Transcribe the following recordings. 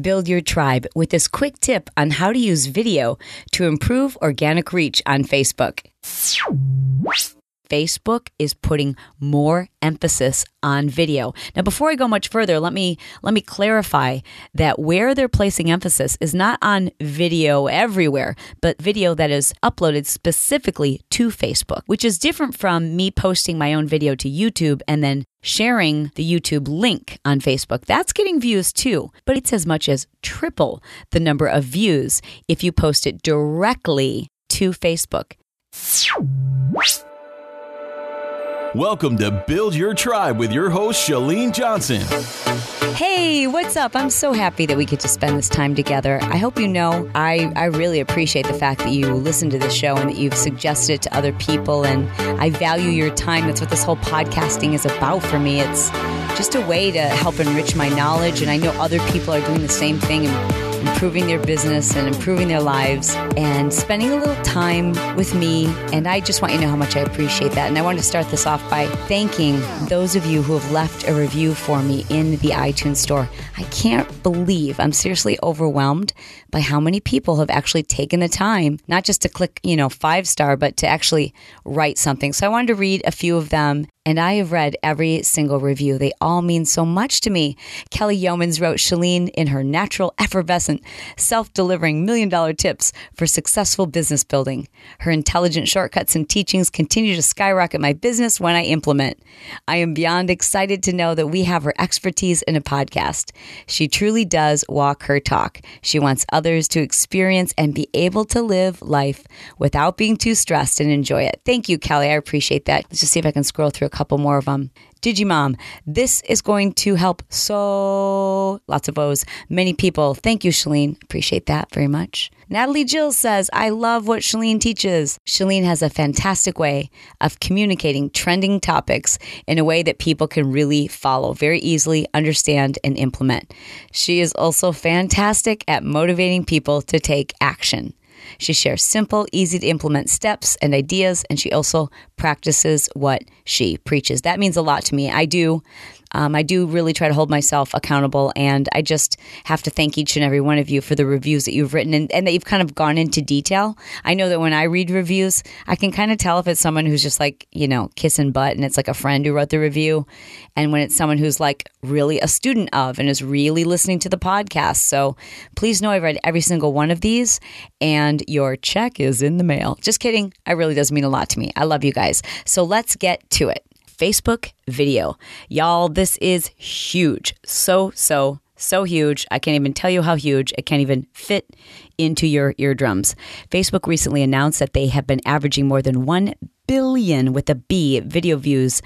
Build Your Tribe with this quick tip on how to use video to improve organic reach on Facebook. Facebook is putting more emphasis on video. Now before I go much further, let me let me clarify that where they're placing emphasis is not on video everywhere, but video that is uploaded specifically to Facebook, which is different from me posting my own video to YouTube and then sharing the YouTube link on Facebook. That's getting views too, but it's as much as triple the number of views if you post it directly to Facebook. Welcome to Build Your Tribe with your host, Chalene Johnson. Hey, what's up? I'm so happy that we get to spend this time together. I hope you know I, I really appreciate the fact that you listen to this show and that you've suggested it to other people. And I value your time. That's what this whole podcasting is about for me. It's just a way to help enrich my knowledge. And I know other people are doing the same thing. And improving their business and improving their lives and spending a little time with me. And I just want you to know how much I appreciate that. And I want to start this off by thanking those of you who have left a review for me in the iTunes store. I can't believe I'm seriously overwhelmed by how many people have actually taken the time, not just to click, you know, five star, but to actually write something. So I wanted to read a few of them and I have read every single review. They all mean so much to me. Kelly Yeomans wrote Chalene in her natural, effervescent, self delivering million dollar tips for successful business building. Her intelligent shortcuts and teachings continue to skyrocket my business when I implement. I am beyond excited to know that we have her expertise in a podcast. She truly does walk her talk. She wants others to experience and be able to live life without being too stressed and enjoy it. Thank you, Kelly. I appreciate that. Let's just see if I can scroll through a couple more of them. Digimom, this is going to help so lots of O's, many people. Thank you, Chalene. Appreciate that very much. Natalie Jill says, I love what Chalene teaches. Chalene has a fantastic way of communicating trending topics in a way that people can really follow very easily, understand, and implement. She is also fantastic at motivating people to take action. She shares simple, easy to implement steps and ideas, and she also practices what she preaches. That means a lot to me. I do um, I do really try to hold myself accountable, and I just have to thank each and every one of you for the reviews that you've written and, and that you've kind of gone into detail. I know that when I read reviews, I can kind of tell if it's someone who's just like, you know, kissing butt and it's like a friend who wrote the review, and when it's someone who's like really a student of and is really listening to the podcast. So please know I've read every single one of these, and your check is in the mail. Just kidding. It really does mean a lot to me. I love you guys. So let's get to it. Facebook video. Y'all, this is huge. So, so, so huge. I can't even tell you how huge. It can't even fit into your eardrums. Facebook recently announced that they have been averaging more than 1 billion with a B video views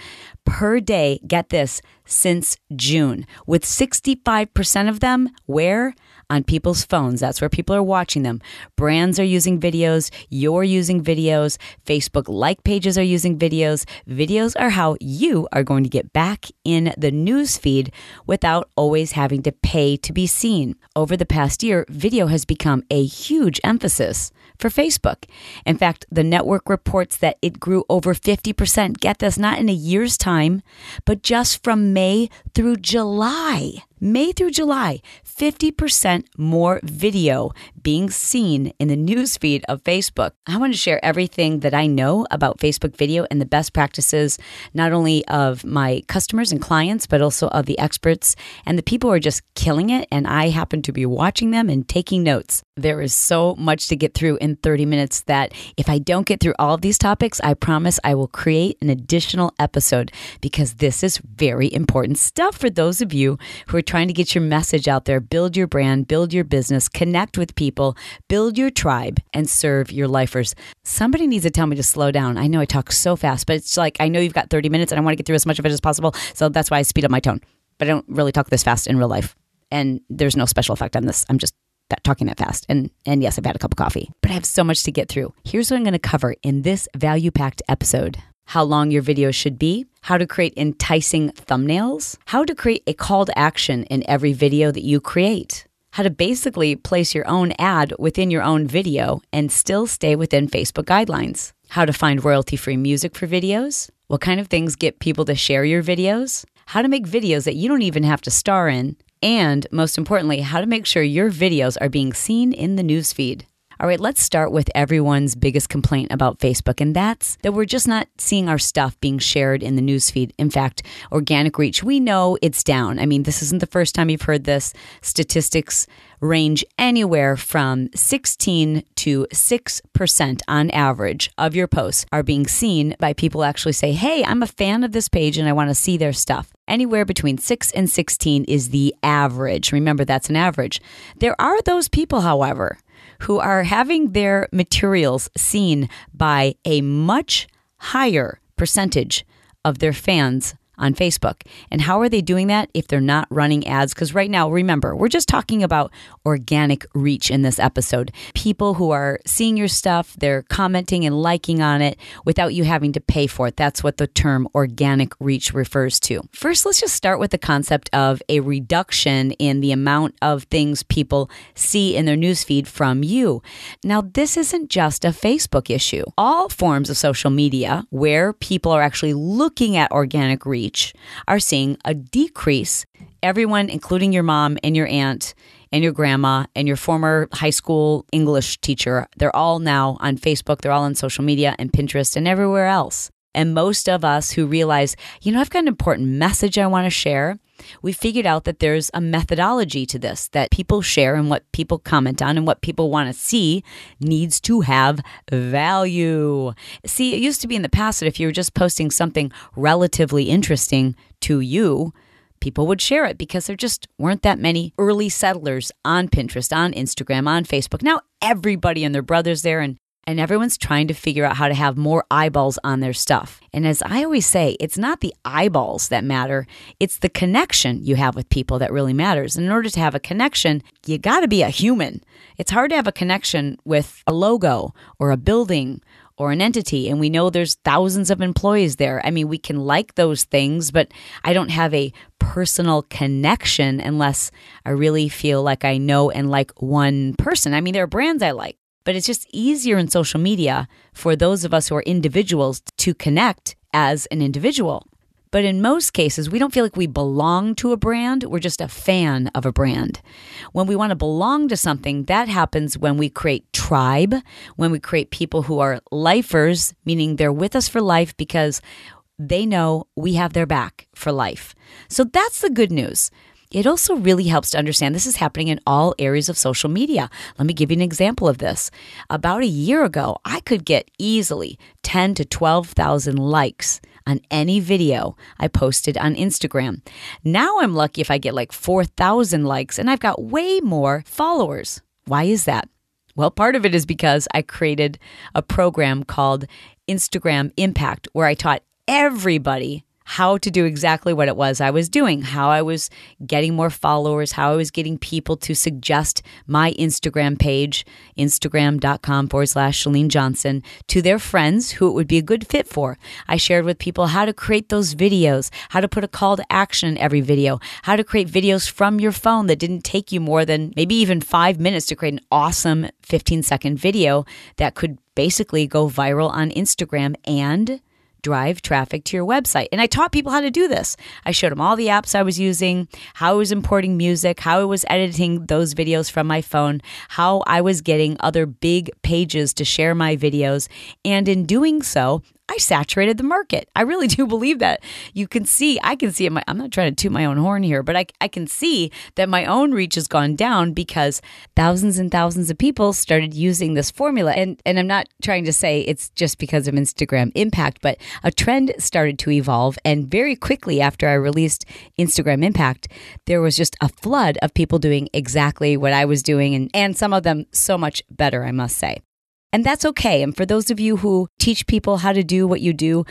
per day. Get this, since June, with 65% of them where? on people's phones. That's where people are watching them. Brands are using videos. You're using videos. Facebook like pages are using videos. Videos are how you are going to get back in the news feed without always having to pay to be seen. Over the past year, video has become a huge emphasis for Facebook. In fact, the network reports that it grew over 50%. Get this, not in a year's time, but just from May through July. May through July, 50% more video being seen in the newsfeed of Facebook. I want to share everything that I know about Facebook video and the best practices, not only of my customers and clients, but also of the experts and the people who are just killing it. And I happen to be watching them and taking notes. There is so much to get through in 30 minutes that if I don't get through all of these topics, I promise I will create an additional episode because this is very important stuff for those of you who are trying to get your message out there, build your brand, build your business, connect with people, build your tribe, and serve your lifers. Somebody needs to tell me to slow down. I know I talk so fast, but it's like I know you've got 30 minutes and I want to get through as much of it as possible. So that's why I speed up my tone. But I don't really talk this fast in real life. And there's no special effect on this. I'm just that, talking that fast. And and yes, I've had a cup of coffee, but I have so much to get through. Here's what I'm going to cover in this value packed episode how long your video should be, how to create enticing thumbnails, how to create a call to action in every video that you create, how to basically place your own ad within your own video and still stay within Facebook guidelines, how to find royalty free music for videos, what kind of things get people to share your videos, how to make videos that you don't even have to star in and most importantly, how to make sure your videos are being seen in the newsfeed. All right, let's start with everyone's biggest complaint about Facebook, and that's that we're just not seeing our stuff being shared in the newsfeed. In fact, organic reach, we know it's down. I mean, this isn't the first time you've heard this. Statistics range anywhere from 16 to 6% on average of your posts are being seen by people actually say, Hey, I'm a fan of this page and I want to see their stuff. Anywhere between 6 and 16 is the average. Remember, that's an average. There are those people, however, who are having their materials seen by a much higher percentage of their fans on Facebook. And how are they doing that if they're not running ads? Because right now, remember, we're just talking about organic reach in this episode. People who are seeing your stuff, they're commenting and liking on it without you having to pay for it. That's what the term organic reach refers to. First, let's just start with the concept of a reduction in the amount of things people see in their newsfeed from you. Now, this isn't just a Facebook issue. All forms of social media where people are actually looking at organic reach are seeing a decrease. Everyone, including your mom and your aunt and your grandma and your former high school English teacher, they're all now on Facebook, they're all on social media and Pinterest and everywhere else. And most of us who realize, you know, I've got an important message I want to share, we figured out that there's a methodology to this that people share and what people comment on and what people want to see needs to have value. See, it used to be in the past that if you were just posting something relatively interesting to you, people would share it because there just weren't that many early settlers on Pinterest, on Instagram, on Facebook. Now everybody and their brothers there and and everyone's trying to figure out how to have more eyeballs on their stuff. And as I always say, it's not the eyeballs that matter, it's the connection you have with people that really matters. And in order to have a connection, you got to be a human. It's hard to have a connection with a logo or a building or an entity. And we know there's thousands of employees there. I mean, we can like those things, but I don't have a personal connection unless I really feel like I know and like one person. I mean, there are brands I like, but it's just easier in social media for those of us who are individuals to connect as an individual. But in most cases, we don't feel like we belong to a brand. We're just a fan of a brand. When we want to belong to something, that happens when we create tribe, when we create people who are lifers, meaning they're with us for life because they know we have their back for life. So that's the good news. It also really helps to understand this is happening in all areas of social media. Let me give you an example of this. About a year ago, I could get easily 10 to 12,000 likes on any video I posted on Instagram. Now I'm lucky if I get like 4,000 likes and I've got way more followers. Why is that? Well, part of it is because I created a program called Instagram Impact where I taught everybody how to do exactly what it was I was doing, how I was getting more followers, how I was getting people to suggest my Instagram page, instagram.com forward slash Chalene Johnson, to their friends who it would be a good fit for. I shared with people how to create those videos, how to put a call to action in every video, how to create videos from your phone that didn't take you more than maybe even five minutes to create an awesome 15 second video that could basically go viral on Instagram and drive traffic to your website. And I taught people how to do this. I showed them all the apps I was using, how I was importing music, how I was editing those videos from my phone, how I was getting other big pages to share my videos. And in doing so, I saturated the market. I really do believe that. You can see, I can see. My, I'm not trying to toot my own horn here, but I, I can see that my own reach has gone down because thousands and thousands of people started using this formula. And, and I'm not trying to say it's just because of Instagram impact, but a trend started to evolve. And very quickly after I released Instagram impact, there was just a flood of people doing exactly what I was doing and, and some of them so much better, I must say. And that's okay. And for those of you who teach people how to do what you do,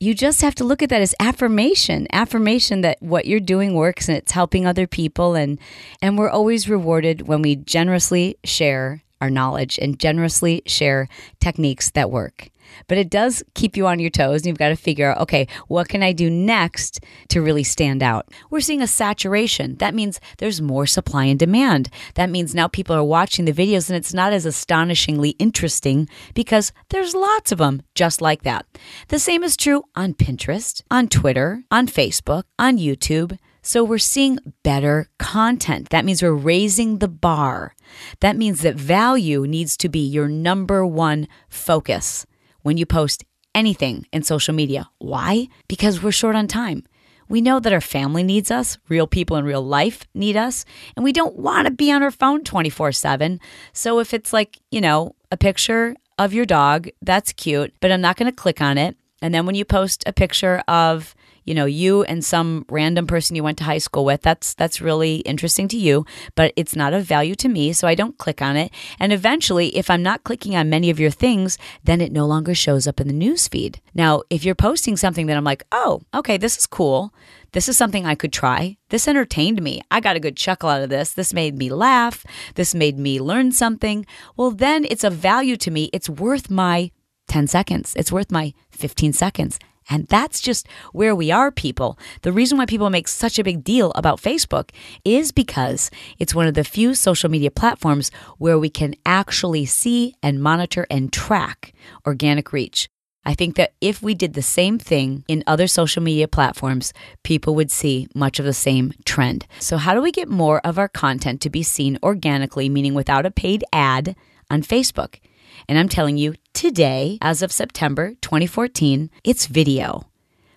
you just have to look at that as affirmation, affirmation that what you're doing works and it's helping other people. And, and we're always rewarded when we generously share our knowledge and generously share techniques that work. But it does keep you on your toes, and you've got to figure out okay, what can I do next to really stand out? We're seeing a saturation. That means there's more supply and demand. That means now people are watching the videos, and it's not as astonishingly interesting because there's lots of them just like that. The same is true on Pinterest, on Twitter, on Facebook, on YouTube So we're seeing better content. That means we're raising the bar. That means that value needs to be your number one focus when you post anything in social media. Why? Because we're short on time. We know that our family needs us, real people in real life need us, and we don't want to be on our phone 24 7. So if it's like, you know, a picture of your dog, that's cute, but I'm not going to click on it. And then when you post a picture of you know you and some random person you went to high school with that's that's really interesting to you but it's not of value to me so i don't click on it and eventually if i'm not clicking on many of your things then it no longer shows up in the news feed now if you're posting something that i'm like oh okay this is cool this is something I could try. This entertained me. I got a good chuckle out of this. This made me laugh. This made me learn something. Well, then it's of value to me. It's worth my 10 seconds. It's worth my 15 seconds. And that's just where we are, people. The reason why people make such a big deal about Facebook is because it's one of the few social media platforms where we can actually see and monitor and track organic reach. I think that if we did the same thing in other social media platforms, people would see much of the same trend. So, how do we get more of our content to be seen organically, meaning without a paid ad on Facebook? And I'm telling you, today, as of September 2014, it's video.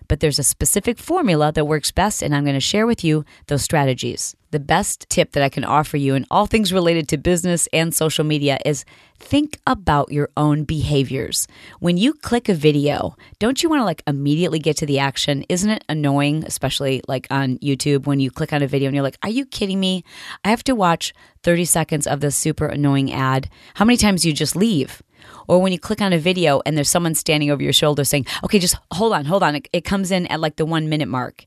But there's a specific formula that works best, and I'm going to share with you those strategies. The best tip that I can offer you in all things related to business and social media is think about your own behaviors. When you click a video, don't you want to like immediately get to the action? Isn't it annoying, especially like on YouTube, when you click on a video and you're like, are you kidding me? I have to watch 30 seconds of this super annoying ad. How many times do you just leave? Or when you click on a video and there's someone standing over your shoulder saying, okay, just hold on, hold on. It, it comes in at like the one minute mark.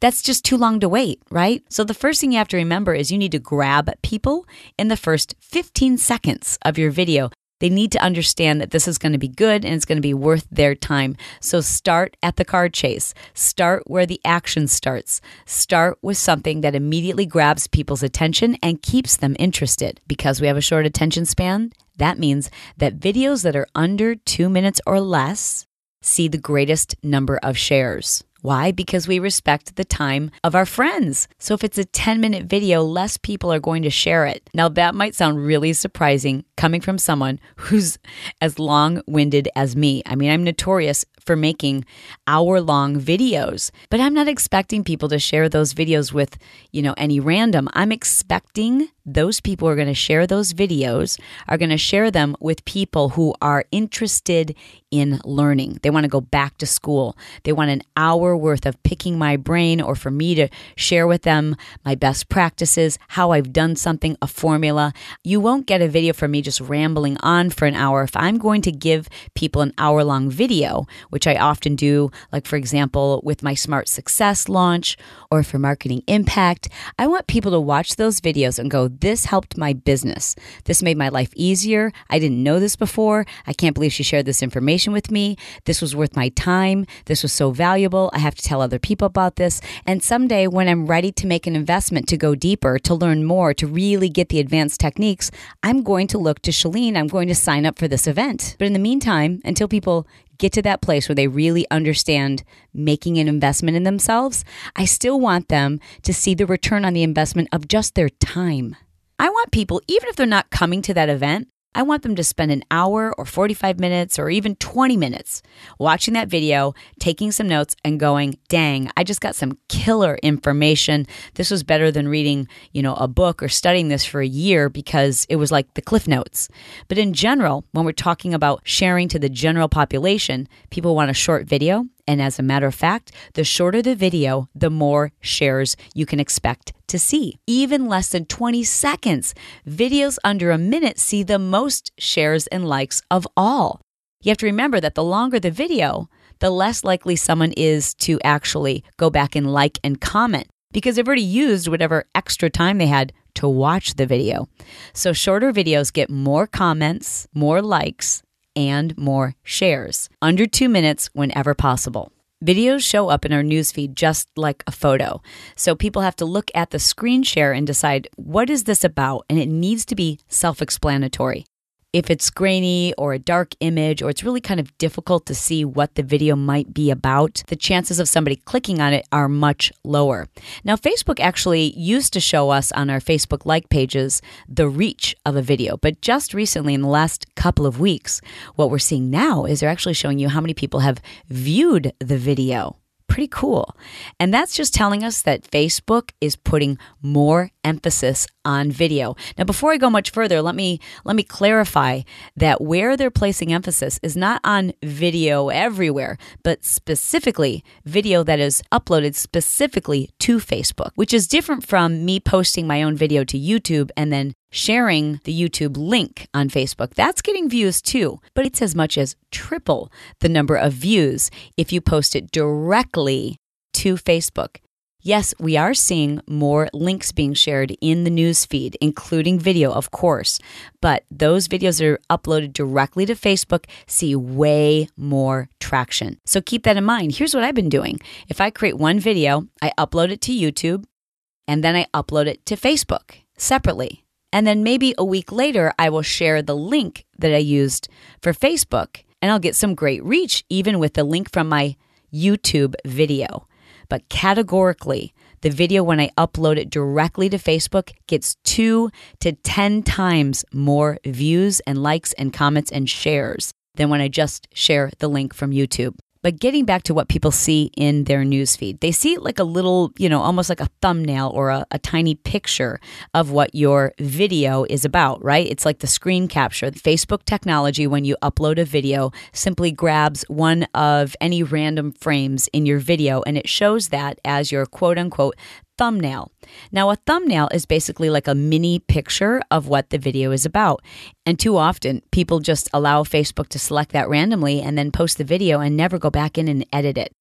That's just too long to wait, right? So the first thing you have to remember is you need to grab people in the first 15 seconds of your video. They need to understand that this is going to be good and it's going to be worth their time. So start at the card chase. Start where the action starts. Start with something that immediately grabs people's attention and keeps them interested. Because we have a short attention span, that means that videos that are under two minutes or less see the greatest number of shares. Why? Because we respect the time of our friends. So if it's a 10 minute video, less people are going to share it. Now, that might sound really surprising coming from someone who's as long winded as me. I mean, I'm notorious for making hour long videos, but I'm not expecting people to share those videos with, you know, any random. I'm expecting those people who are going to share those videos are going to share them with people who are interested in learning. They want to go back to school. They want an hour worth of picking my brain or for me to share with them my best practices, how I've done something, a formula. You won't get a video from me just rambling on for an hour. If I'm going to give people an hour long video, which I often do, like for example, with my Smart Success launch or for Marketing Impact, I want people to watch those videos and go, This helped my business. This made my life easier. I didn't know this before. I can't believe she shared this information with me. This was worth my time. This was so valuable. I have to tell other people about this. And someday, when I'm ready to make an investment to go deeper, to learn more, to really get the advanced techniques, I'm going to look to Chalene. I'm going to sign up for this event. But in the meantime, until people get to that place where they really understand making an investment in themselves, I still want them to see the return on the investment of just their time. I want people, even if they're not coming to that event, I want them to spend an hour or 45 minutes or even 20 minutes watching that video, taking some notes, and going, dang, I just got some killer information. This was better than reading, you know, a book or studying this for a year because it was like the cliff notes. But in general, when we're talking about sharing to the general population, people want a short video and as a matter of fact, the shorter the video, the more shares you can expect to see. Even less than 20 seconds, videos under a minute see the most shares and likes of all. You have to remember that the longer the video, the less likely someone is to actually go back and like and comment because they've already used whatever extra time they had to watch the video. So shorter videos get more comments, more likes, and more shares under two minutes whenever possible. Videos show up in our newsfeed just like a photo. So people have to look at the screen share and decide what is this about, and it needs to be self explanatory. If it's grainy or a dark image or it's really kind of difficult to see what the video might be about, the chances of somebody clicking on it are much lower. Now, Facebook actually used to show us on our Facebook like pages the reach of a video, but just recently in the last couple of weeks, what we're seeing now is they're actually showing you how many people have viewed the video pretty cool. And that's just telling us that Facebook is putting more emphasis on video. Now before I go much further, let me let me clarify that where they're placing emphasis is not on video everywhere, but specifically video that is uploaded specifically to Facebook, which is different from me posting my own video to YouTube and then sharing the YouTube link on Facebook. That's getting views too, but it's as much as triple the number of views if you post it directly to Facebook. Yes, we are seeing more links being shared in the news feed, including video, of course. But those videos that are uploaded directly to Facebook see way more traction. So keep that in mind. Here's what I've been doing if I create one video, I upload it to YouTube, and then I upload it to Facebook separately. And then maybe a week later, I will share the link that I used for Facebook and I'll get some great reach even with the link from my YouTube video. But categorically, the video, when I upload it directly to Facebook, gets two to 10 times more views and likes and comments and shares than when I just share the link from YouTube. But getting back to what people see in their newsfeed, they see like a little, you know, almost like a thumbnail or a, a, tiny picture of what your video is about, right? It's like the screen capture. Facebook technology, when you upload a video, simply grabs one of any random frames in your video and it shows that as your quote unquote thumbnail. Now, a thumbnail is basically like a mini picture of what the video is about. And too often, people just allow Facebook to select that randomly and then post the video and never go back in and edit it.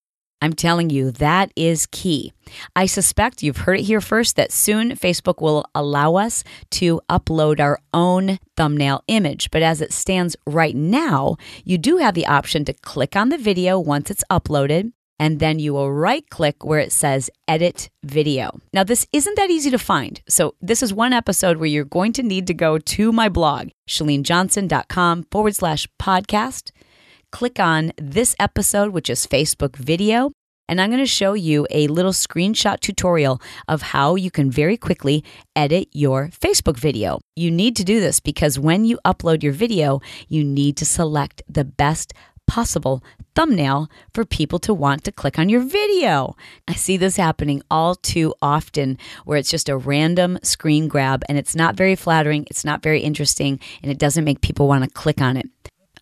I'm telling you, that is key. I suspect you've heard it here first that soon Facebook will allow us to upload our own thumbnail image. But as it stands right now, you do have the option to click on the video once it's uploaded and then you will right click where it says edit video. Now, this isn't that easy to find. So, this is one episode where you're going to need to go to my blog, chalenejohnson.com forward slash podcast. Click on this episode, which is Facebook video. And I'm going to show you a little screenshot tutorial of how you can very quickly edit your Facebook video. You need to do this because when you upload your video, you need to select the best possible thumbnail for people to want to click on your video. I see this happening all too often where it's just a random screen grab and it's not very flattering, it's not very interesting, and it doesn't make people want to click on it.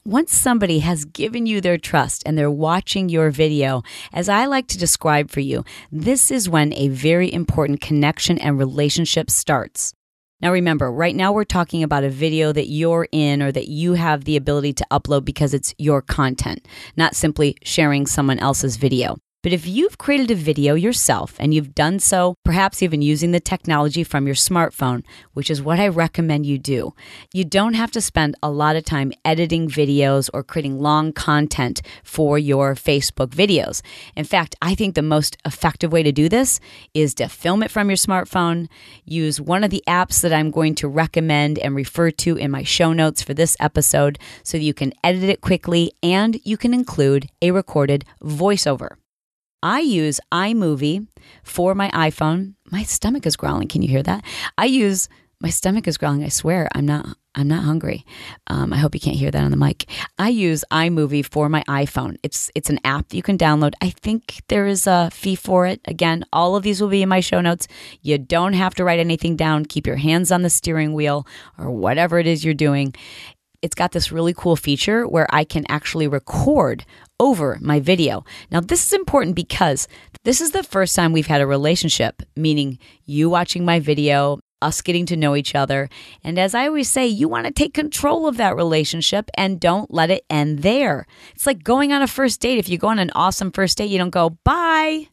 Once somebody has given you their trust and they're watching your video, as I like to describe for you, this is when a very important connection and relationship starts. Now, remember, right now we're talking about a video that you're in or that you have the ability to upload because it's your content, not simply sharing someone else's video. But if you've created a video yourself and you've done so, perhaps even using the technology from your smartphone, which is what I recommend you do, you don't have to spend a lot of time editing videos or creating long content for your Facebook videos. In fact, I think the most effective way to do this is to film it from your smartphone, use one of the apps that I'm going to recommend and refer to in my show notes for this episode so that you can edit it quickly and you can include a recorded voiceover. I use iMovie for my iPhone. My stomach is growling. Can you hear that? I use my stomach is growling. I swear, I'm not. I'm not hungry. Um, I hope you can't hear that on the mic. I use iMovie for my iPhone. It's it's an app that you can download. I think there is a fee for it. Again, all of these will be in my show notes. You don't have to write anything down. Keep your hands on the steering wheel or whatever it is you're doing it's got this really cool feature where I can actually record over my video. Now, this is important because this is the first time we've had a relationship, meaning you watching my video, us getting to know each other. And as I always say, you want to take control of that relationship and don't let it end there. It's like going on a first date. If you go on an awesome first date, you don't go, bye.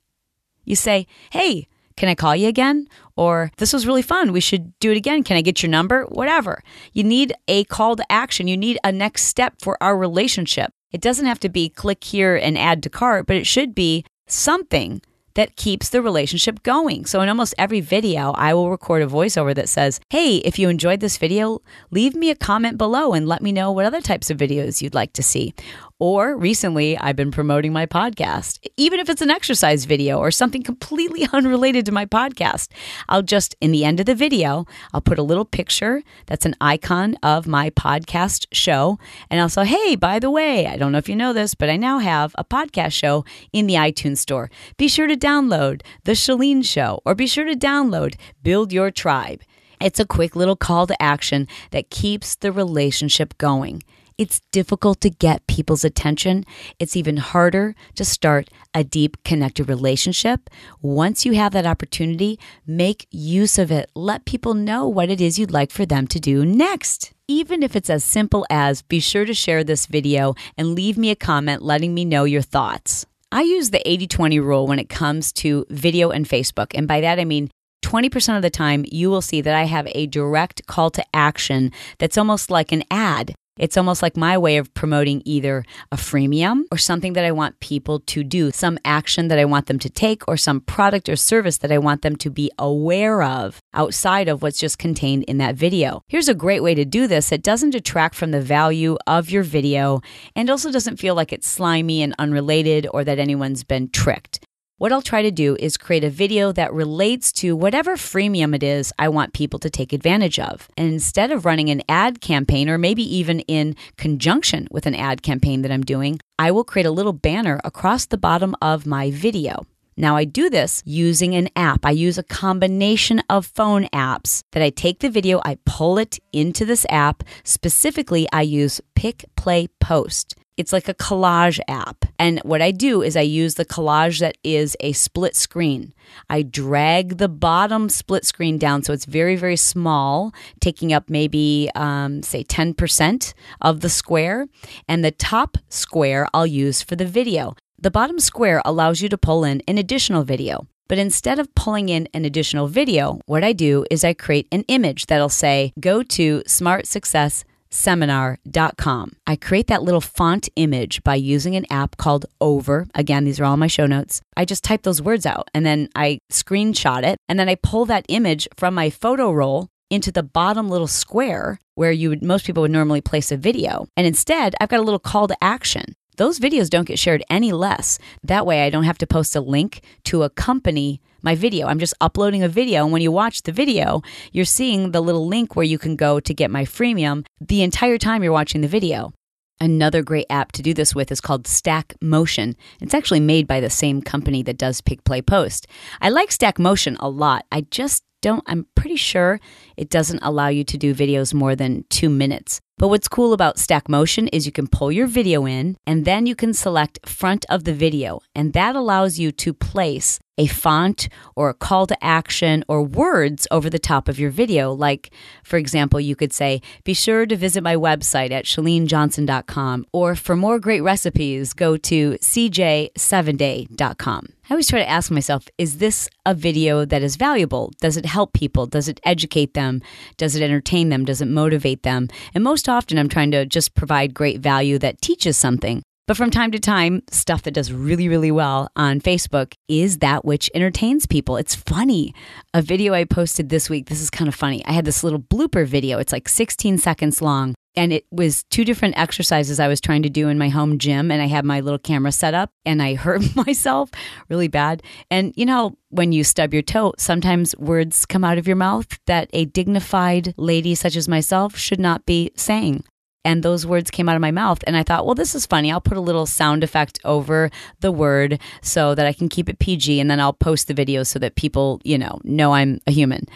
You say, hey, can I call you again? Or this was really fun. We should do it again. Can I get your number? Whatever. You need a call to action. You need a next step for our relationship. It doesn't have to be click here and add to cart, but it should be something that keeps the relationship going. So in almost every video, I will record a voiceover that says, Hey, if you enjoyed this video, leave me a comment below and let me know what other types of videos you'd like to see. Or recently, I've been promoting my podcast, even if it's an exercise video or something completely unrelated to my podcast. I'll just, in the end of the video, I'll put a little picture that's an icon of my podcast show. And I'll say, hey, by the way, I don't know if you know this, but I now have a podcast show in the iTunes store. Be sure to download The Chalene Show or be sure to download Build Your Tribe. It's a quick little call to action that keeps the relationship going. It's difficult to get people's attention. It's even harder to start a deep connected relationship. Once you have that opportunity, make use of it. Let people know what it is you'd like for them to do next. Even if it's as simple as be sure to share this video and leave me a comment letting me know your thoughts. I use the 80 20 rule when it comes to video and Facebook. And by that, I mean 20% of the time, you will see that I have a direct call to action that's almost like an ad. It's almost like my way of promoting either a freemium or something that I want people to do, some action that I want them to take, or some product or service that I want them to be aware of outside of what's just contained in that video. Here's a great way to do this. that doesn't detract from the value of your video and also doesn't feel like it's slimy and unrelated or that anyone's been tricked. What I'll try to do is create a video that relates to whatever freemium it is I want people to take advantage of. And instead of running an ad campaign, or maybe even in conjunction with an ad campaign that I'm doing, I will create a little banner across the bottom of my video. Now, I do this using an app. I use a combination of phone apps that I take the video, I pull it into this app. Specifically, I use Pick Play Post. It's like a collage app. And what I do is I use the collage that is a split screen. I drag the bottom split screen down so it's very, very small, taking up maybe, um, say, 10% of the square. And the top square I'll use for the video. The bottom square allows you to pull in an additional video. But instead of pulling in an additional video, what I do is I create an image that'll say, go to Smart Success seminar.com. I create that little font image by using an app called Over. Again, these are all my show notes. I just type those words out and then I screenshot it and then I pull that image from my photo roll into the bottom little square where you would most people would normally place a video. And instead, I've got a little call to action. Those videos don't get shared any less. That way I don't have to post a link to accompany my video. I'm just uploading a video. And when you watch the video, you're seeing the little link where you can go to get my freemium the entire time you're watching the video. Another great app to do this with is called Stack Motion. It's actually made by the same company that does PicPlayPost. I like Stack Motion a lot. I just don't, I'm pretty sure it doesn't allow you to do videos more than two minutes. But what's cool about Stack Motion is you can pull your video in and then you can select front of the video. And that allows you to place a font or a call to action or words over the top of your video. Like, for example, you could say, Be sure to visit my website at chalenejohnson.com, or for more great recipes, go to cj7day.com. I always try to ask myself, is this a video that is valuable? Does it help people? Does it educate them? Does it entertain them? Does it motivate them? And most often, I'm trying to just provide great value that teaches something. But from time to time, stuff that does really, really well on Facebook is that which entertains people. It's funny. A video I posted this week, this is kind of funny. I had this little blooper video. It's like 16 seconds long. And it was two different exercises I was trying to do in my home gym. And I had my little camera set up and I hurt myself really bad. And you know, when you stub your toe, sometimes words come out of your mouth that a dignified lady such as myself should not be saying and those words came out of my mouth. And I thought, well, this is funny. I'll put a little sound effect over the word so that I can keep it PG. And then I'll post the video so that people, you know, know I'm a human.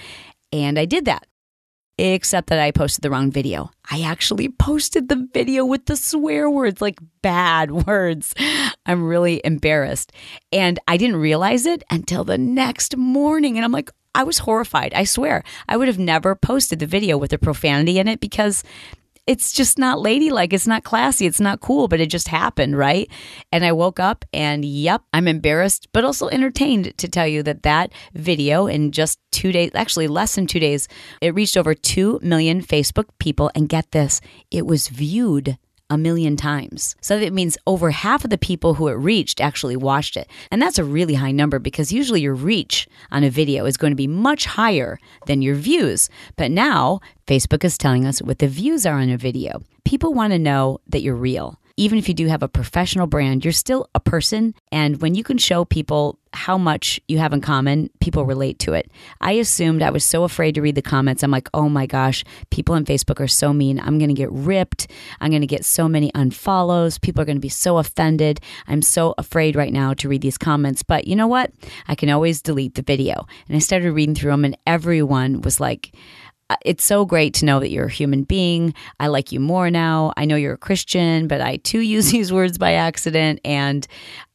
And I did that, except that I posted the wrong video. I actually posted the video with the swear words, like bad words. I'm really embarrassed. And I didn't realize it until the next morning. And I'm like, I was horrified. I swear. I would have never posted the video with the profanity in it because it's just not ladylike. It's not classy. It's not cool, but it just happened, right? And I woke up and yep, I'm embarrassed, but also entertained to tell you that that video in just two days, actually less than two days, it reached over 2 million Facebook people. And get this, it was viewed a million times. So that means over half of the people who it reached actually watched it. And that's a really high number because usually your reach on a video is going to be much higher than your views. But now Facebook is telling us what the views are on a video. People want to know that you're real even if you do have a professional brand, you're still a person. And when you can show people how much you have in common, people relate to it. I assumed I was so afraid to read the comments. I'm like, oh my gosh, people on Facebook are so mean. I'm going to get ripped. I'm going to get so many unfollows. People are going to be so offended. I'm so afraid right now to read these comments. But you know what? I can always delete the video. And I started reading through them, and everyone was like, it's so great to know that you're a human being. I like you more now. I know you're a Christian, but I too use these words by accident. And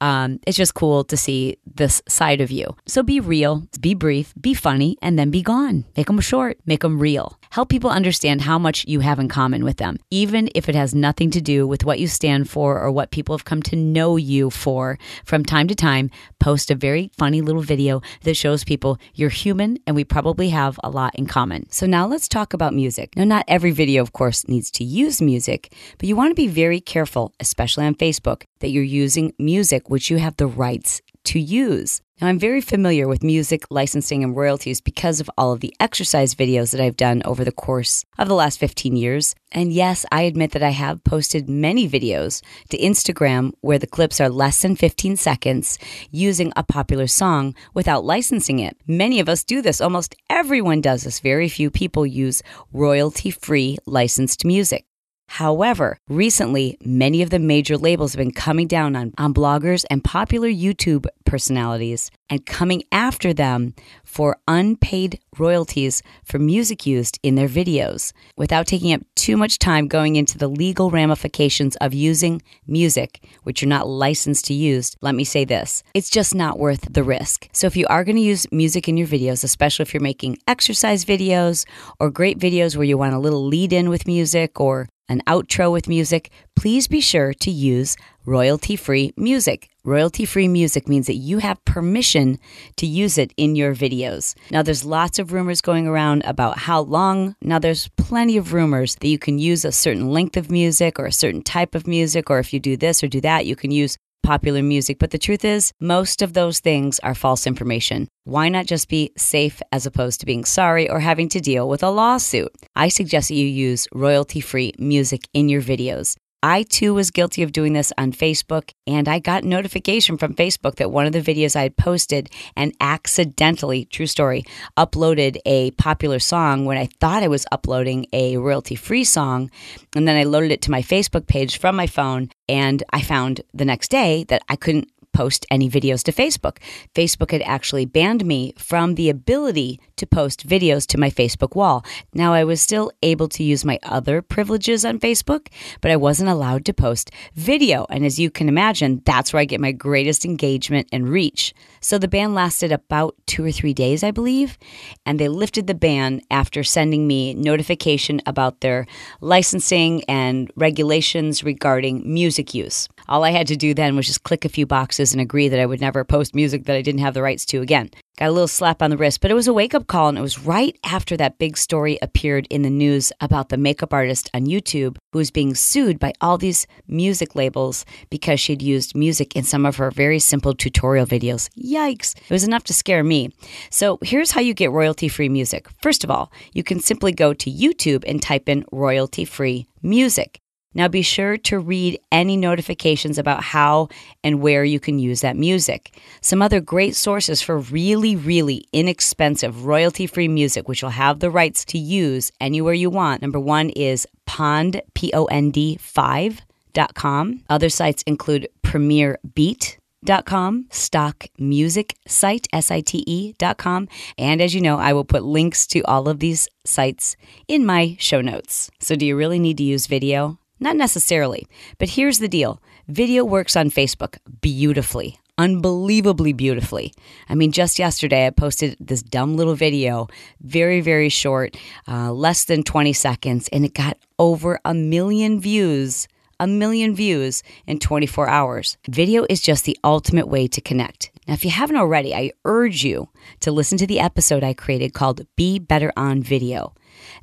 um, it's just cool to see this side of you. So be real, be brief, be funny, and then be gone. Make them short, make them real. Help people understand how much you have in common with them, even if it has nothing to do with what you stand for or what people have come to know you for. From time to time, post a very funny little video that shows people you're human and we probably have a lot in common. So now let's talk about music. Now, not every video, of course, needs to use music, but you want to be very careful, especially on Facebook, that you're using music which you have the rights to use. Now, I'm very familiar with music licensing and royalties because of all of the exercise videos that I've done over the course of the last 15 years. And yes, I admit that I have posted many videos to Instagram where the clips are less than 15 seconds using a popular song without licensing it. Many of us do this. Almost everyone does this. Very few people use royalty free licensed music. However, recently, many of the major labels have been coming down on, on bloggers and popular YouTube personalities and coming after them for unpaid royalties for music used in their videos. Without taking up too much time going into the legal ramifications of using music, which you're not licensed to use, let me say this it's just not worth the risk. So, if you are going to use music in your videos, especially if you're making exercise videos or great videos where you want a little lead in with music or an outro with music, please be sure to use royalty free music. Royalty free music means that you have permission to use it in your videos. Now, there's lots of rumors going around about how long. Now, there's plenty of rumors that you can use a certain length of music or a certain type of music, or if you do this or do that, you can use popular music. But the truth is, most of those things are false information. Why not just be safe as opposed to being sorry or having to deal with a lawsuit? I suggest that you use royalty free music in your videos. I too was guilty of doing this on Facebook, and I got notification from Facebook that one of the videos I had posted and accidentally, true story, uploaded a popular song when I thought I was uploading a royalty free song. And then I loaded it to my Facebook page from my phone, and I found the next day that I couldn't post any videos to Facebook. Facebook had actually banned me from the ability to post videos to my Facebook wall. Now, I was still able to use my other privileges on Facebook, but I wasn't allowed to post video. And as you can imagine, that's where I get my greatest engagement and reach. So the ban lasted about two or three days, I believe, and they lifted the ban after sending me notification about their licensing and regulations regarding music use. All I had to do then was just click a few boxes and agree that I would never post music that I didn't have the rights to again. Got a little slap on the wrist, but it was a wake up call. And it was right after that big story appeared in the news about the makeup artist on YouTube who was being sued by all these music labels because she'd used music in some of her very simple tutorial videos. Yikes. It was enough to scare me. So here's how you get royalty free music. First of all, you can simply go to YouTube and type in royalty free music. Now be sure to read any notifications about how and where you can use that music. Some other great sources for really, really inexpensive royalty free music, which you'll have the rights to use anywhere you want. Number one is Pond, P O N D 5.com. Other sites include Premier Beat com, stock music site, S-I-T-E dot com. And as you know, I will put links to all of these sites in my show notes. So do you really need to use video? Not necessarily, but here's the deal video works on Facebook beautifully, unbelievably beautifully. I mean, just yesterday I posted this dumb little video, very, very short, uh, less than 20 seconds, and it got over a million views a million views in 24 hours. Video is just the ultimate way to connect. Now, if you haven't already, I urge you to listen to the episode I created called Be Better on Video.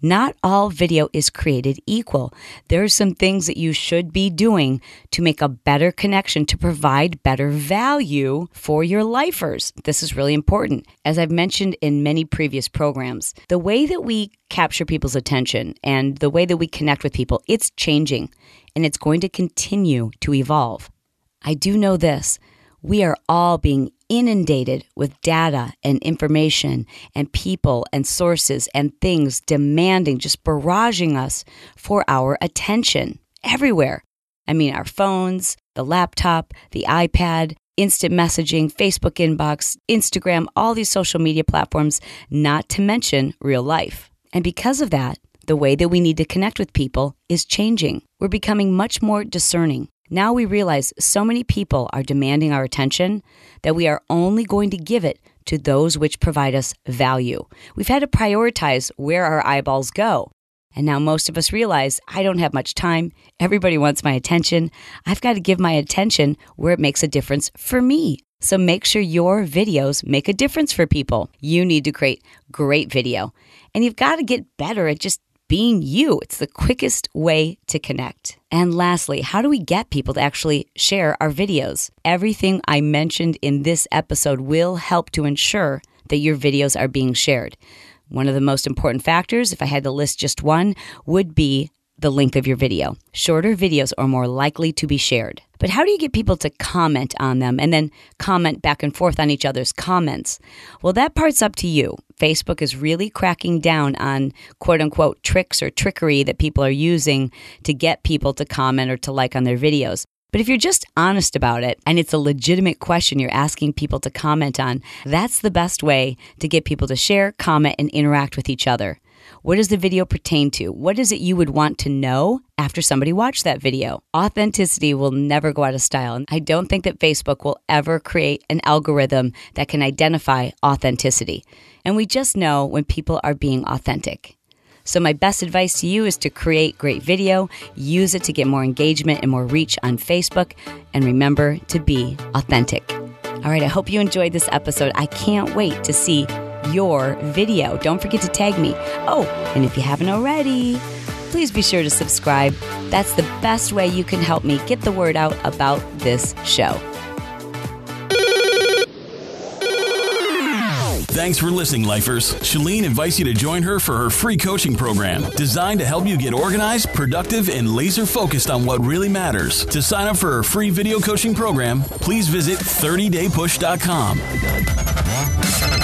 Not all video is created equal. There are some things that you should be doing to make a better connection to provide better value for your lifers. This is really important. As I've mentioned in many previous programs, the way that we capture people's attention and the way that we connect with people, it's changing and it's going to continue to evolve. I do know this. We are all being inundated with data and information and people and sources and things demanding, just barraging us for our attention everywhere. I mean, our phones, the laptop, the iPad, instant messaging, Facebook inbox, Instagram, all these social media platforms, not to mention real life. And because of that, the way that we need to connect with people is changing. We're becoming much more discerning. Now we realize so many people are demanding our attention that we are only going to give it to those which provide us value. We've had to prioritize where our eyeballs go. And now most of us realize I don't have much time. Everybody wants my attention. I've got to give my attention where it makes a difference for me. So make sure your videos make a difference for people. You need to create great video. And you've got to get better at just being you. It's the quickest way to connect. And lastly, how do we get people to actually share our videos? Everything I mentioned in this episode will help to ensure that your videos are being shared. One of the most important factors, if I had to list just one, would be the length of your video. Shorter videos are more likely to be shared. But how do you get people to comment on them and then comment back and forth on each other's comments? Well, that part's up to you. Facebook is really cracking down on quote unquote tricks or trickery that people are using to get people to comment or to like on their videos. But if you're just honest about it and it's a legitimate question you're asking people to comment on, that's the best way to get people to share, comment, and interact with each other. What does the video pertain to? What is it you would want to know after somebody watched that video? Authenticity will never go out of style. And I don't think that Facebook will ever create an algorithm that can identify authenticity. And we just know when people are being authentic. So, my best advice to you is to create great video, use it to get more engagement and more reach on Facebook, and remember to be authentic. All right, I hope you enjoyed this episode. I can't wait to see your video. Don't forget to tag me. Oh, and if you haven't already, please be sure to subscribe. That's the best way you can help me get the word out about this show. Thanks for listening, lifers. Chalene invites you to join her for her free coaching program designed to help you get organized, productive, and laser focused on what really matters. To sign up for her free video coaching program, please visit 30daypush.com.